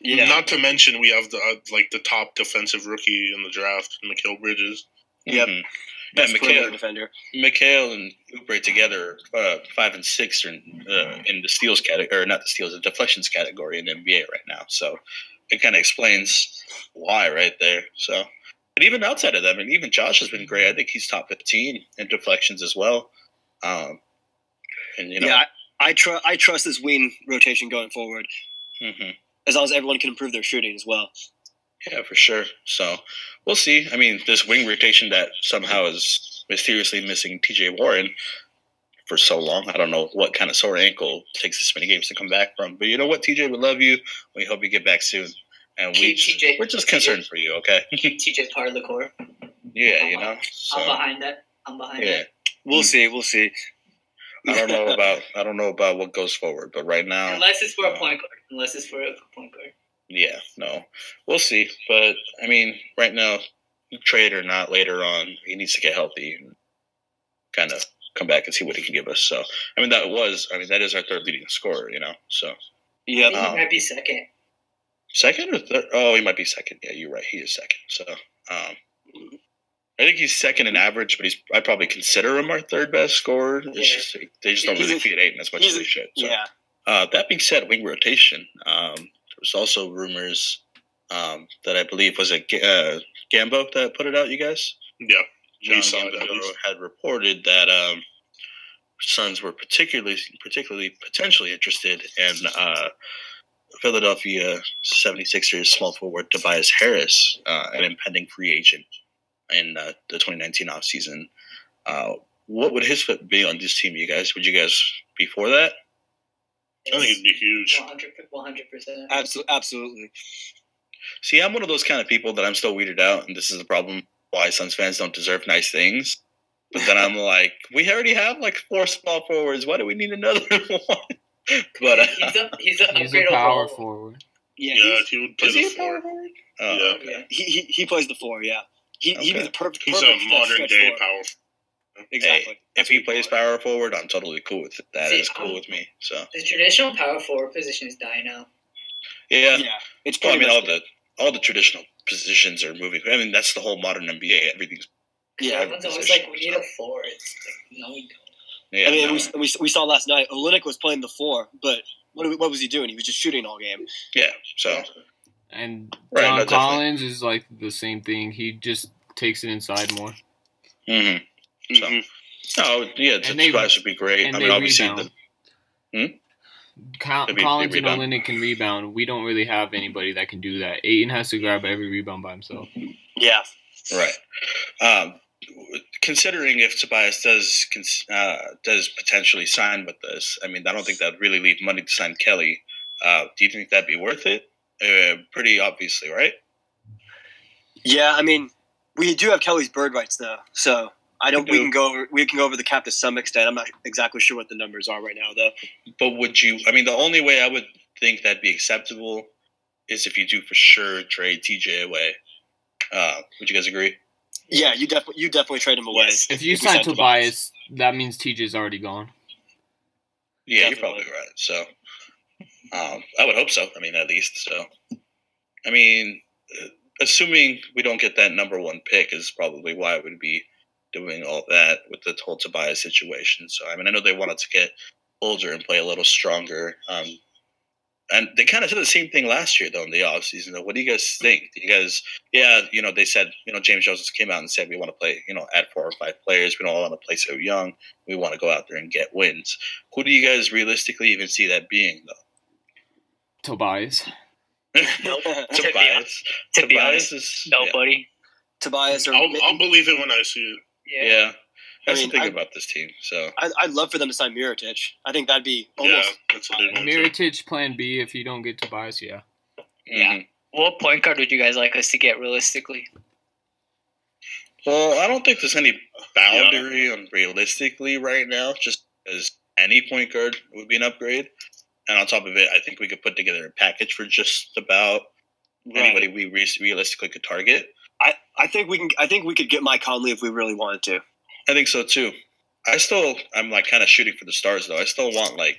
Speaker 3: yeah.
Speaker 4: Not to mention we have the uh, like the top defensive rookie in the draft, Mikal Bridges.
Speaker 3: Yep.
Speaker 2: Mhm. Yeah,
Speaker 3: best perimeter
Speaker 2: Mikal,
Speaker 3: defender.
Speaker 2: Mikal and Oubre together, uh, five and six are in, uh, in the steals category, or not the steals, the deflections category in the NBA right now. So it kind of explains why right there. So, but even outside of that, I mean, even Josh has been great. I think he's top fifteen in deflections as well. Um, and you know,
Speaker 3: yeah, I, I trust I trust this wing rotation going forward
Speaker 2: mhm.
Speaker 3: as long as everyone can improve their shooting as well.
Speaker 2: Yeah, for sure. So we'll see. I mean, this wing rotation that somehow is mysteriously missing TJ Warren for so long. I don't know what kind of sore ankle takes this many games to come back from. But you know what, TJ, we love you. We hope you get back soon. And we
Speaker 7: TJ
Speaker 2: we're just concerned for you, okay?
Speaker 7: TJ part of the core.
Speaker 2: yeah, you know.
Speaker 7: I'm behind that. I'm behind it.
Speaker 2: yeah,
Speaker 7: that.
Speaker 3: We'll see. We'll see.
Speaker 2: I don't know about I don't know about what goes forward, but right now,
Speaker 7: Unless it's for a uh, point guard. Unless it's for a point guard.
Speaker 2: yeah, no, we'll see. But I mean, right now, trade or not, later on, he needs to get healthy and kind of come back and see what he can give us. So, I mean, that was, I mean, that is our third leading scorer, you know. So, yeah.
Speaker 7: I
Speaker 3: Yep.
Speaker 7: think
Speaker 2: Um,
Speaker 7: he might be second.
Speaker 2: second or third? Oh, he might be second. Yeah, you're right. He is second. So, um, I think he's second in average, but he's I'd probably consider him our third best scorer. It's
Speaker 7: Yeah.
Speaker 2: just they just don't
Speaker 3: He's
Speaker 2: really
Speaker 3: a-
Speaker 2: feed Ayton as much as they should. So.
Speaker 3: Yeah.
Speaker 2: Uh, that being said, wing rotation. Um, there was also rumors um, that I believe was it Ga- uh, Gambo that put it out. You guys,
Speaker 4: Yeah,
Speaker 2: John
Speaker 4: we saw it at
Speaker 2: Gambino
Speaker 4: least.
Speaker 2: had reported that um, Suns were particularly, particularly potentially interested in uh, Philadelphia 76ers small forward Tobias Harris, uh, an impending free agent in uh, the 2019 offseason. Uh, what would his fit be on this team, you guys? Would you guys be for that?
Speaker 4: I think it'd be huge.
Speaker 7: 100 percent.
Speaker 3: Absolutely. Absolutely.
Speaker 2: See, I'm one of those kind of people that I'm still weirded out, and this is the problem why Suns fans don't deserve nice things. But then I'm like, we already have like four small forwards. Why do we need another one? But uh,
Speaker 7: He's a he's a
Speaker 5: He's a
Speaker 7: upgrade
Speaker 5: power
Speaker 7: overall.
Speaker 5: forward.
Speaker 3: Yeah.
Speaker 4: Yeah, he would play
Speaker 2: is
Speaker 4: the
Speaker 2: he a
Speaker 4: four.
Speaker 2: power forward? Oh,
Speaker 4: Yeah.
Speaker 2: okay.
Speaker 3: He, he he plays the four. Yeah. He he'd be the perfect.
Speaker 4: He's
Speaker 3: perfect
Speaker 4: a modern day
Speaker 3: four.
Speaker 4: power.
Speaker 3: Exactly.
Speaker 2: If he plays
Speaker 3: call
Speaker 2: power forward, I'm totally cool with it. That
Speaker 7: See,
Speaker 2: is cool
Speaker 7: I'm-
Speaker 2: with me. So
Speaker 7: The traditional power forward position is dying out.
Speaker 2: yeah,
Speaker 3: Yeah. It's
Speaker 2: Well, I mean, all
Speaker 3: much-
Speaker 2: the all the traditional positions are moving. I mean, that's the whole modern NBA. Everything's
Speaker 3: Yeah.
Speaker 7: Everyone's always like, we need a four. It's like, no, we don't.
Speaker 2: yeah.
Speaker 3: I mean,
Speaker 2: no.
Speaker 3: we, we, we saw last night. Olynyk was playing the four, but what what was he doing? He was just shooting all game.
Speaker 2: yeah. So
Speaker 5: And
Speaker 2: Right,
Speaker 5: John
Speaker 2: no, definitely.
Speaker 5: Collins is like the same thing. He just takes it inside more.
Speaker 2: Mm mhm. So-
Speaker 3: Mhm.
Speaker 2: no, yeah,
Speaker 5: And
Speaker 2: the
Speaker 5: they-
Speaker 2: Tobias would be great.
Speaker 5: and
Speaker 2: I
Speaker 5: they
Speaker 2: mean, obviously,
Speaker 5: rebound.
Speaker 2: the,
Speaker 5: Col-
Speaker 2: They be- they
Speaker 5: Collins and. Olynyk can rebound. We don't really have anybody that can do that. Ayton has to grab every rebound by himself.
Speaker 3: Yeah.
Speaker 2: Right. Um, considering if Tobias does cons- uh, does potentially sign with this, I mean, I don't think that'd really leave money to sign Kelly. Uh, do you think that'd be worth it? Uh, pretty obviously, right?
Speaker 3: Yeah. I mean, we do have Kelly's bird rights though, so I don't.
Speaker 2: We
Speaker 3: We can go over. We can go over the cap to some extent. I'm not exactly sure what the numbers are right now though.
Speaker 2: But would you? I mean, the only way I would think that'd be acceptable is if you do for sure trade TJ away. Uh, would you guys agree?
Speaker 3: Yeah, you definitely you definitely trade him away.
Speaker 7: Yes.
Speaker 5: If you
Speaker 3: we
Speaker 5: sign
Speaker 3: sign
Speaker 5: Tobias, that means TJ's already gone.
Speaker 2: Yeah, you're probably right. So, um, I would hope so. I mean, at least so. I mean, uh, assuming we don't get that number one pick is probably why it would be doing all that with the whole Tobias situation. So, I mean, I know they wanted to get older and play a little stronger. Um, And they kind of did the same thing last year, though, in the offseason. Though. What do you guys think? Do you guys, yeah, you know, they said, you know, James Jones came out and said, we want to play, you know, add four or five players. We don't want to play so young. We want to go out there and get wins. Who do you guys realistically even see that being, though?
Speaker 5: Tobias.
Speaker 2: Tobias.
Speaker 7: To be
Speaker 2: Tobias
Speaker 7: honest,
Speaker 2: is yeah.
Speaker 7: nobody.
Speaker 3: Tobias or
Speaker 4: I'll, I'll believe it when I see it.
Speaker 7: Yeah.
Speaker 2: Yeah. That's
Speaker 3: I mean,
Speaker 2: the thing
Speaker 3: I-
Speaker 2: about this team. So
Speaker 3: I, I'd love for them to sign Mirotic. I think that'd be
Speaker 4: Yeah,
Speaker 3: almost.
Speaker 4: that's a big
Speaker 5: Mirotic plan B if you don't get Tobias, yeah.
Speaker 7: Yeah.
Speaker 2: mhm.
Speaker 7: What point guard would you guys like us to get realistically?
Speaker 2: Well, I don't think there's any boundary on realistically right now, just as any point guard would be an upgrade. And on top of it, I think we could put together a package for just about
Speaker 3: Right.
Speaker 2: anybody we re- realistically could target.
Speaker 3: I, I think we can. I think we could get Mike Conley if we really wanted to.
Speaker 2: I think so too. I still, I'm like kind of shooting for the stars though. I still want like,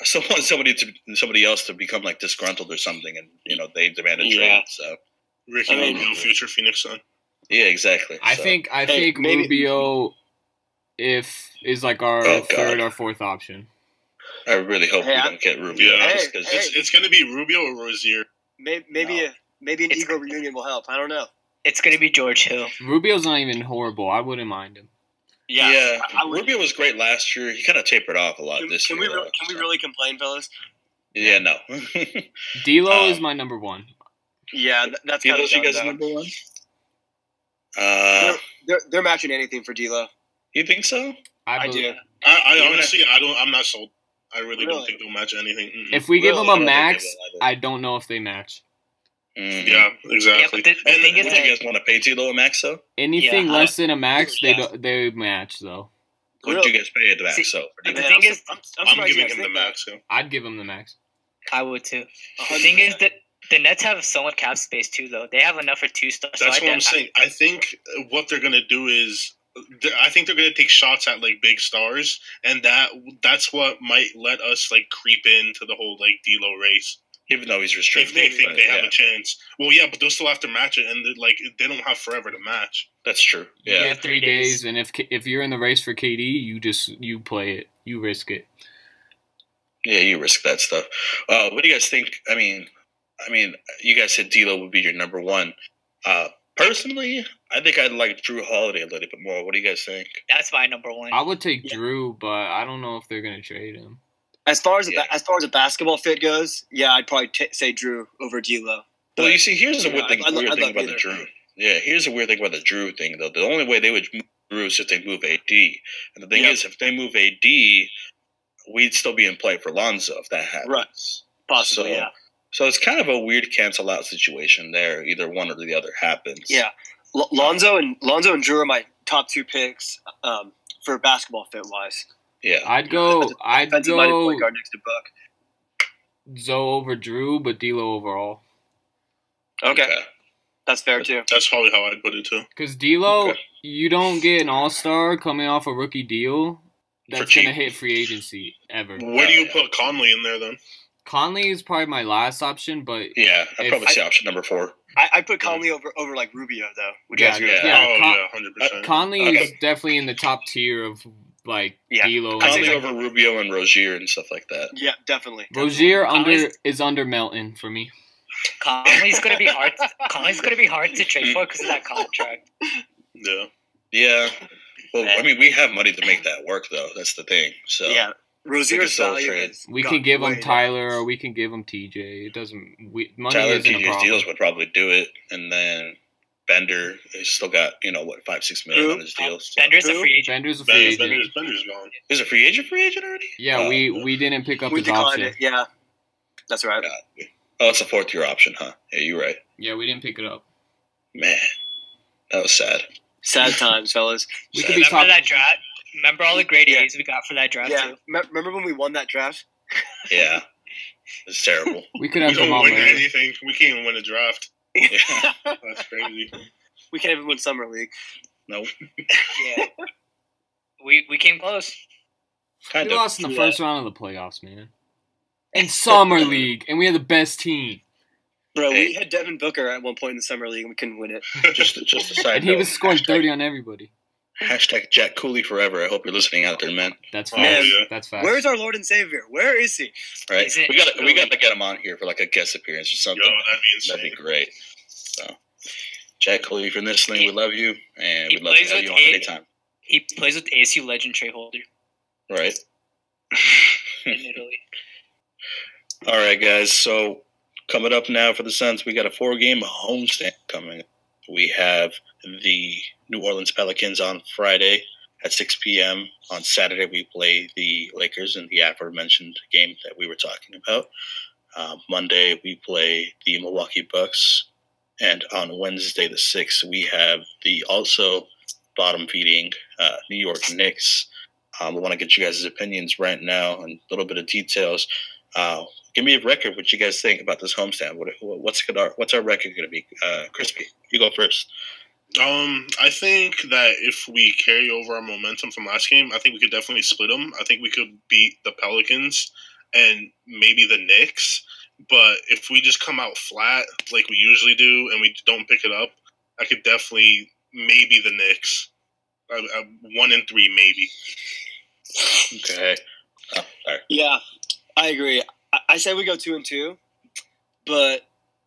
Speaker 2: I still want somebody to somebody else to become like disgruntled or something, and you know they demand a
Speaker 3: Yeah.
Speaker 2: trade. So
Speaker 4: Ricky
Speaker 3: I mean-
Speaker 4: Rubio, future Phoenix Sun.
Speaker 2: yeah, exactly.
Speaker 5: I
Speaker 2: So,
Speaker 5: think I
Speaker 3: Hey,
Speaker 5: think
Speaker 3: maybe-
Speaker 5: Rubio if is like our
Speaker 2: Oh, God.
Speaker 5: third or fourth option.
Speaker 2: I really hope
Speaker 3: Hey,
Speaker 2: we
Speaker 3: I-
Speaker 2: don't get Rubio
Speaker 4: Yeah.
Speaker 2: just 'cause
Speaker 3: Hey,
Speaker 4: It's, it's going to be Rubio or Rozier.
Speaker 3: Maybe maybe,
Speaker 2: No.
Speaker 3: a, maybe an
Speaker 7: It's-
Speaker 3: ego reunion will help. I don't know.
Speaker 7: It's gonna be George Hill.
Speaker 5: Rubio's not even horrible. I wouldn't mind him.
Speaker 3: Yeah,
Speaker 2: Yeah,
Speaker 3: I, I
Speaker 2: Rubio was great last year. He kind of tapered off a lot
Speaker 3: Can,
Speaker 2: this
Speaker 3: can
Speaker 2: year.
Speaker 3: we re-
Speaker 2: though,
Speaker 3: can we really complain, fellas?
Speaker 2: Yeah, no.
Speaker 5: D'Lo
Speaker 2: Um,
Speaker 5: is my number one.
Speaker 3: Yeah, that's
Speaker 2: you
Speaker 3: kind of
Speaker 2: you guys
Speaker 3: dumb,
Speaker 2: number one? Uh,
Speaker 3: they're, they're they're matching anything for D'Lo.
Speaker 2: you think so?
Speaker 5: I,
Speaker 3: I do.
Speaker 4: I, I honestly, I don't. I'm not sold. I really, don't think they'll match anything. Mm-mm.
Speaker 5: If we give
Speaker 3: Really?
Speaker 5: them
Speaker 2: I
Speaker 5: a
Speaker 2: don't
Speaker 5: max. I don't know if they match.
Speaker 2: Mhm.
Speaker 4: yeah,
Speaker 7: Yeah,
Speaker 4: exactly.
Speaker 7: but the, the
Speaker 2: And
Speaker 7: thing is
Speaker 2: would
Speaker 7: that
Speaker 2: you guys want to pay D'Lo a max though?
Speaker 5: Anything
Speaker 7: Yeah,
Speaker 5: less than a max, they
Speaker 3: yeah.
Speaker 5: do, they match though.
Speaker 2: Would
Speaker 3: Really?
Speaker 2: you guys pay it to max
Speaker 7: See,
Speaker 2: so?
Speaker 7: the thing
Speaker 3: I'm,
Speaker 7: is-
Speaker 3: I'm, I'm,
Speaker 4: I'm giving
Speaker 3: guys
Speaker 4: him the max. Yeah.
Speaker 5: I'd give them the max.
Speaker 7: I would too.
Speaker 3: A
Speaker 7: The thing is that the Nets have so much cap space too, though. They have enough for two stars.
Speaker 4: That's
Speaker 7: so
Speaker 4: what
Speaker 7: I,
Speaker 4: I'm saying. I think what they're gonna do is, I think they're gonna take shots at like big stars, and that that's what might let us like creep into the whole like D'Lo race
Speaker 2: Even though he's restricted.
Speaker 4: if they think
Speaker 2: but
Speaker 4: they have
Speaker 2: yeah,
Speaker 4: a chance. Well, yeah, but they'll still have to match it, and like they don't have forever to match.
Speaker 2: that's true.
Speaker 5: You
Speaker 2: Yeah,
Speaker 5: three days, and if if you're in the race for KD, you just you play it, you risk it.
Speaker 2: yeah, you risk that stuff. Uh, what do you guys think? I mean, I mean, you guys said D'Lo would be your number one. Uh, personally, I think I'd like Jrue Holiday a little bit more. What do you guys think?
Speaker 7: that's my number one.
Speaker 5: I would take
Speaker 3: Yeah.
Speaker 5: Jrue, but I don't know if they're gonna trade him.
Speaker 3: As far as a,
Speaker 2: Yeah.
Speaker 3: ba- as far as a basketball fit goes, yeah, I'd probably t- say Jrue over D'Lo.
Speaker 2: Well, you see, here's the weird thing,
Speaker 3: I- I-
Speaker 2: weird
Speaker 3: I
Speaker 2: thing about the. Jrue. Yeah, here's the weird thing about the Jrue thing, though. The only way they would move Jrue is if they move AD. And the thing
Speaker 3: Yeah.
Speaker 2: is, if they move AD, we'd still be in play for Lonzo if that happens.
Speaker 3: Right. Possibly,
Speaker 2: So-
Speaker 3: yeah.
Speaker 2: So it's kind of a weird cancel out situation there. Either one or the other happens.
Speaker 3: Yeah. L- Lonzo and Lonzo and Jrue are my top two picks um, for basketball fit wise.
Speaker 2: Yeah.
Speaker 5: I'd go. I'd
Speaker 3: Defensive minded
Speaker 5: go
Speaker 3: point guard next to Book.
Speaker 5: Zo over Jrue, but D'Lo overall.
Speaker 3: Okay, that's fair too.
Speaker 4: That's probably how I'd put it too.
Speaker 5: Because D'Lo,
Speaker 2: Okay.
Speaker 5: you don't get an All Star coming off a rookie deal. That's gonna hit free agency ever.
Speaker 4: Where do you
Speaker 2: yeah.
Speaker 4: put Conley in there then?
Speaker 5: Conley is probably my last option, but
Speaker 2: Yeah, I'd probably say option number four.
Speaker 3: I, I put Conley over over like Rubio though. Would you
Speaker 5: Yeah,
Speaker 3: guys agree with
Speaker 2: yeah.
Speaker 3: that?
Speaker 4: oh
Speaker 5: Con-
Speaker 4: yeah, hundred percent.
Speaker 5: Conley
Speaker 2: Okay.
Speaker 5: is definitely in the top tier of like
Speaker 3: Yeah.
Speaker 5: D'Lo. and-
Speaker 2: Conley over Rubio and Rozier and stuff like that.
Speaker 3: Yeah, definitely.
Speaker 5: Rozier under
Speaker 7: Conley's-
Speaker 5: is under Melton for me.
Speaker 7: Conley's gonna be hard. Conley's gonna be hard to trade for because of that contract.
Speaker 4: Yeah.
Speaker 2: Yeah. Well, I mean, we have money to make that work, though. That's the thing. So
Speaker 3: Yeah, Rozier's
Speaker 2: still
Speaker 3: value.
Speaker 5: We can give
Speaker 3: way
Speaker 5: him
Speaker 3: down.
Speaker 5: Tyler or we can give him TJ. It doesn't. We, money
Speaker 2: Tyler
Speaker 5: isn't a
Speaker 2: TJ's
Speaker 5: problem.
Speaker 2: deals would probably do it, and then Bender he's still got you know what five six million
Speaker 3: Who?
Speaker 2: on his deals. So.
Speaker 7: Bender's a free agent.
Speaker 5: Bender's a free
Speaker 4: Bender's,
Speaker 5: agent.
Speaker 4: Bender's, Bender's gone.
Speaker 2: Is a free agent free agent already?
Speaker 5: Yeah,
Speaker 2: Oh,
Speaker 5: we we didn't pick up
Speaker 3: We
Speaker 5: his
Speaker 3: declined
Speaker 5: option.
Speaker 3: it. Yeah, that's right.
Speaker 2: God. Oh, it's a fourth year option, huh? Yeah, you're right.
Speaker 5: Yeah, we didn't pick it up.
Speaker 2: Man, that was sad.
Speaker 3: Sad times, fellas.
Speaker 5: We
Speaker 2: Sad.
Speaker 5: could be
Speaker 7: Remember
Speaker 5: talking.
Speaker 7: that draft? Remember all the great
Speaker 3: Yeah.
Speaker 7: A's we got for that draft
Speaker 3: Yeah,
Speaker 7: too?
Speaker 3: me- remember when we won that draft?
Speaker 2: Yeah, it's terrible.
Speaker 5: We could
Speaker 4: We
Speaker 5: have come
Speaker 4: don't win anything. We can't even win a draft.
Speaker 2: Yeah.
Speaker 4: That's crazy.
Speaker 3: We can't even win summer league.
Speaker 2: No,
Speaker 7: Yeah. we we came close.
Speaker 2: kind
Speaker 5: We lost in the
Speaker 3: Yeah.
Speaker 5: first round of the playoffs, man. In summer league, and we had the best team,
Speaker 3: Bro, we had Devin Booker at one point in the summer league and we couldn't win it.
Speaker 2: Just, just a side
Speaker 5: and he was scoring thirty on everybody.
Speaker 2: Hashtag Jack Cooley forever. I hope you're listening out there, man.
Speaker 5: That's
Speaker 4: Oh,
Speaker 5: facts.
Speaker 4: yeah.
Speaker 5: That's facts.
Speaker 3: Where's our Lord and Savior? Where is he?
Speaker 2: Right?
Speaker 7: Is
Speaker 2: we got we got to get him on here for like a guest appearance or something.
Speaker 4: Yo, that'd be insane.
Speaker 2: That'd be great. So, Jack Cooley, if you're listening, we love you, and we'd love to have you on
Speaker 7: eight-
Speaker 2: anytime.
Speaker 7: He plays with ASU legend Tra Holder
Speaker 2: Right?
Speaker 7: in Italy.
Speaker 2: All right, guys. So coming up now for the Suns, we got a four-game homestand coming. We have the New Orleans Pelicans on Friday at 6 p.m. On Saturday, we play the Lakers in the aforementioned game that we were talking about. Uh, Monday, we play the Milwaukee Bucks, and on Wednesday, the 6th, we have the also bottom-feeding uh, New York Knicks. Um, I want to get you guys' opinions right now and a little bit of details. Uh, give me a record. What you guys think about this homestand? What, what's gonna, what's our record going to be? Uh, Crispy, you go first.
Speaker 4: Um, I think that if we carry over our momentum from last game, I think we could definitely split them. I think we could beat the Pelicans and maybe the Knicks. But if we just come out flat like we usually do and we don't pick it up, I could definitely maybe the Knicks. Uh, uh, one in three, maybe.
Speaker 2: Okay. Oh.
Speaker 3: Yeah, I agree. I, I say we go two and two, but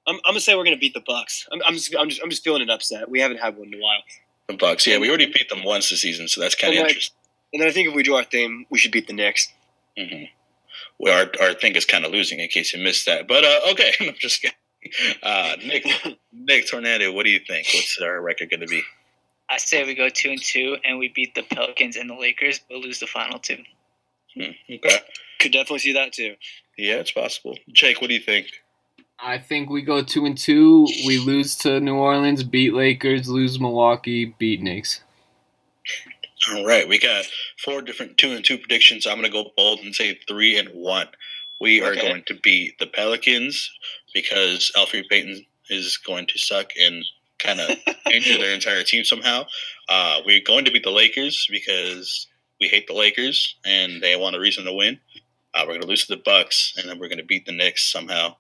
Speaker 3: I'm, I'm gonna say we're gonna beat the Bucks. I'm, I'm just I'm just I'm just feeling an upset. We haven't had one in a while.
Speaker 2: The Bucks. Yeah, we already beat them once this season, so that's kind of
Speaker 3: Okay.
Speaker 2: interesting.
Speaker 3: And then I think if we do our thing, we should beat the Knicks.
Speaker 2: Mm-hmm. Well, our our thing is kind of losing in case you missed that. But uh, okay, I'm just kidding. Uh, Nick Nick Tornado, what do you think? What's our record going to be?
Speaker 7: I say we go two and two, and we beat the Pelicans and the Lakers, but lose the final two.
Speaker 2: Hmm, okay.
Speaker 3: Could definitely see that too.
Speaker 2: Yeah, it's possible. Jake, what do you think?
Speaker 5: I think we go two and two. We lose to New Orleans, beat Lakers, lose Milwaukee, beat Knicks.
Speaker 2: All right, we got four different two and two predictions. I'm going to go bold and say three and one. We are
Speaker 3: Okay.
Speaker 2: going to beat the Pelicans because Elfrid Payton is going to suck and kind of injure their entire team somehow. Uh, we're going to beat the Lakers because we hate the Lakers and they want a reason to win. Uh, we're going to lose to the Bucks and then we're going to beat the Knicks somehow.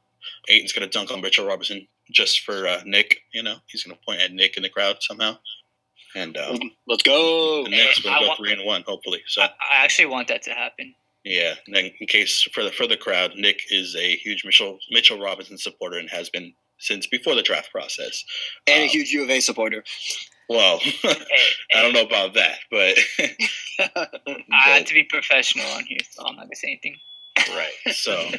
Speaker 2: Ayton's going to dunk on Mitchell Robinson just for uh, Nick. You know, he's going to point at Nick in the crowd somehow. And um,
Speaker 3: Let's go.
Speaker 2: the Knicks will go
Speaker 7: want-
Speaker 2: three and one, hopefully. So.
Speaker 7: I, I actually want that to happen.
Speaker 2: Yeah, and then in case for the for the crowd, Nick is a huge Mitchell Mitchell Robinson supporter and has been since before the draft process.
Speaker 3: And a
Speaker 2: Um,
Speaker 3: huge U of A supporter.
Speaker 2: Well, I don't know about that, but
Speaker 7: I had to be professional on here, so I'm not gonna say anything.
Speaker 2: right. So,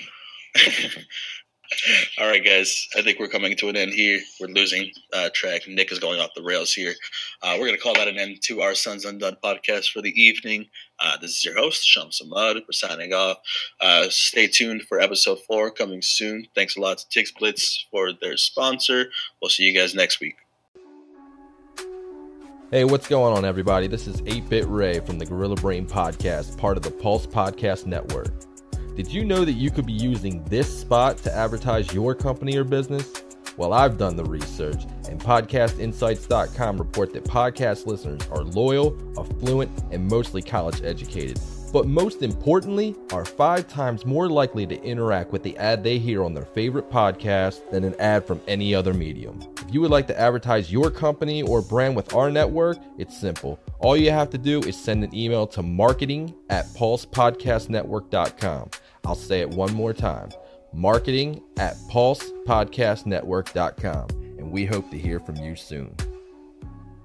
Speaker 2: all right, guys. I think we're coming to an end here. We're losing uh, track. Nick is going off the rails here. Uh, we're going to call that an end to our Suns Undone podcast for the evening. Uh, this is your host, Sham Samad. We're signing off. Uh, stay tuned for episode four coming soon. Thanks a lot to TixBlitz for their sponsor. We'll see you guys next week.
Speaker 6: Hey, what's going on, everybody? This is 8 Bit Ray from the Gorilla Brain Podcast, part of the Pulse Podcast Network. Did you know that you could be using this spot to advertise your company or business? Well, I've done the research, and PodcastInsights.com report that podcast listeners are loyal, affluent, and mostly college educated. But most importantly, are five times more likely to interact with the ad they hear on their favorite podcast than an ad from any other medium. If you would like to advertise your company or brand with our network, it's simple. All you have to do is send an email to marketing at pulsepodcastnetwork.com. I'll say it one more time marketing at pulsepodcastnetwork.com. And we hope to hear from you soon.